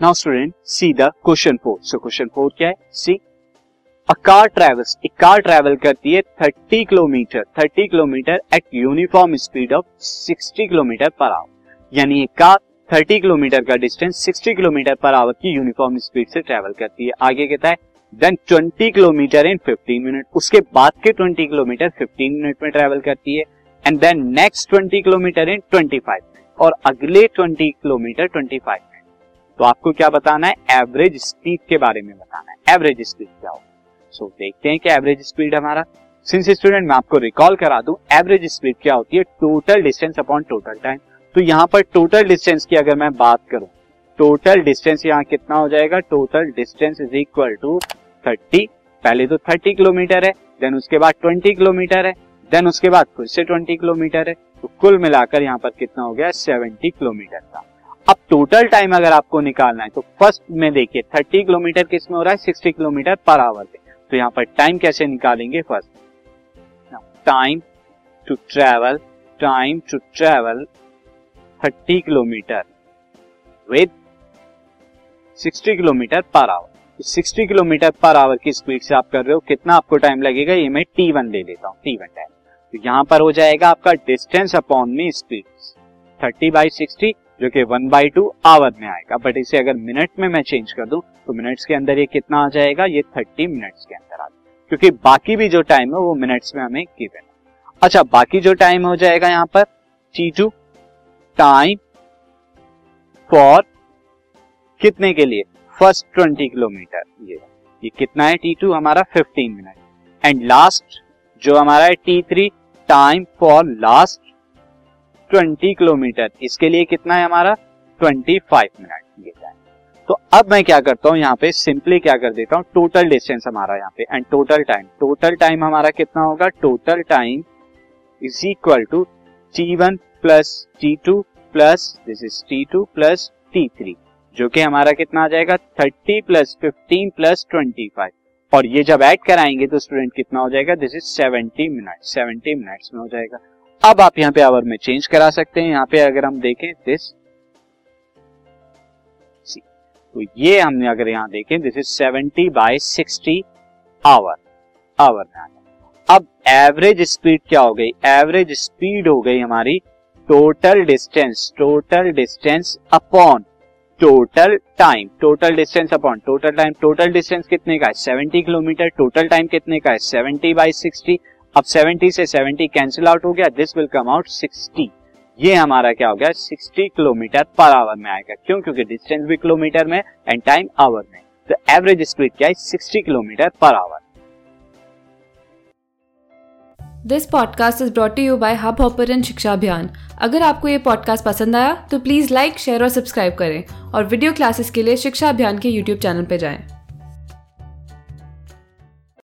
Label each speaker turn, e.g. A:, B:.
A: Now student see the question four so question four क्या है see a car travels एक car travel करती है 30 kilometre 30 kilometre at uniform speed of 60 kilometre per hour यानी एक car 30 kilometre का distance 60 kilometre per hour की uniform speed से ट्रेवल करती है। आगे कहता है देन 20 किलोमीटर इन 15 मिनट उसके बाद के 20 किलोमीटर 15 मिनट में ट्रेवल करती है। And then next 20 kilometre in 25 और अगले 20 किलोमीटर 25 मिनट तो आपको क्या बताना है? एवरेज स्पीड के बारे में बताना है। एवरेज स्पीड क्या हो? सो so, देखते हैं कि एवरेज स्पीड हमारा। सिंस स्टूडेंट मैं आपको रिकॉल करा दूँ एवरेज स्पीड क्या होती है? Total distance upon total time तो यहाँ पर टोटल डिस्टेंस की अगर मैं बात करूँ टोटल डिस्टेंस यहाँ कितना हो जाएगा? Total distance is equal to thirty पहले तो थर्टी किलोमीटर है देन उसके बाद ट्वेंटी किलोमीटर है देन उसके बाद फिर से ट्वेंटी किलोमीटर है। तो कुल मिलाकर यहाँ पर कितना हो गया? सेवेंटी किलोमीटर का टोटल टाइम अगर आपको निकालना है तो फ़र्स्ट में देखिए, थर्टी किलोमीटर किसमें हो रहा है, सिक्सटी किलोमीटर पर आवर पे। तो यहाँ पर टाइम कैसे निकालेंगे first? Time to travel time to travel thirty kilometre with sixty kilometre per hour. Sixty kilometre per hour की स्पीड से आप कर रहे हो, कितना आपको टाइम लगेगा? ये मैं टी वन ले लेता हूँ टी वन टाइम तो यहाँ पर हो जाएगा आपका डिस्टेंस अपॉन में स्पीड थर्टी बाई सिक्सटी जो कि वन बाई टू आवर में आएगा। बट इसे अगर मिनट में मैं चेंज कर दूँ तो मिनट्स के अंदर ये कितना आ जाएगा? ये थर्टी मिनट्स के अंदर आ जाएगा। क्योंकि बाकी भी जो टाइम है, वो मिनट्स में हमें गिवन है। अच्छा बाकी जो टाइम हो जाएगा यहाँ पर टी टू टाइम फॉर कितने के लिए? फ़र्स्ट ट्वेंटी किलोमीटर ये ये कितना है टी टू हमारा फिफ्टीन मिनट एंड लास्ट जो हमारा है T three time for last twenty kilometre. इसके लिए कितना है हमारा? ट्वेंटी फाइव मिनट ये टाइम तो अब मैं क्या करता हूँ, यहाँ पे सिंपली क्या कर देता हूँ टोटल डिस्टेंस हमारा यहाँ पे and total time total time हमारा कितना होगा? Total time is equal to T one plus T two plus this is T two plus T three जो कि हमारा कितना आ जाएगा? Thirty plus fifteen plus twenty five और ये जब ऐड कराएँगे तो स्टूडेंट कितना हो जाएगा? This is seventy minute seventy minutes में हो जाएगा। अब आप यहाँ पे आवर में चेंज करा सकते हैं। यहाँ पे अगर हम देखें दिस तो ये हमने अगर यहाँ देखें this is seventy by sixty hour hour में अब एवरेज स्पीड क्या हो गई? एवरेज स्पीड हो गई हमारी total distance total distance upon total time total distance upon total time total distance कितने का है? सेवेंटी किलोमीटर टोटल टाइम कितने का है? सेवेंटी बाई सिक्सटी अब सेवेंटी से सेवेंटी कैंसिल आउट हो गया this will come out sixty ये हमारा क्या हो गया? सिक्सटी किलोमीटर पर आवर में आएगा। क्यों? क्योंकि डिस्टेंस भी किलोमीटर में एंड टाइम आवर में। तो एवरेज स्पीड क्या है? Sixty kilometre per hour
B: this podcast is brought you by Hubhopper Shiksha Abhiyan अगर आपको ये पॉडकास्ट पसंद आया तो प्लीज़ लाइक शेयर और सब्सक्राइब करें। और वीडियो क्लासेस के लिए शिक्षा अभियान के यूट्यूब चैनल पर जाएँ।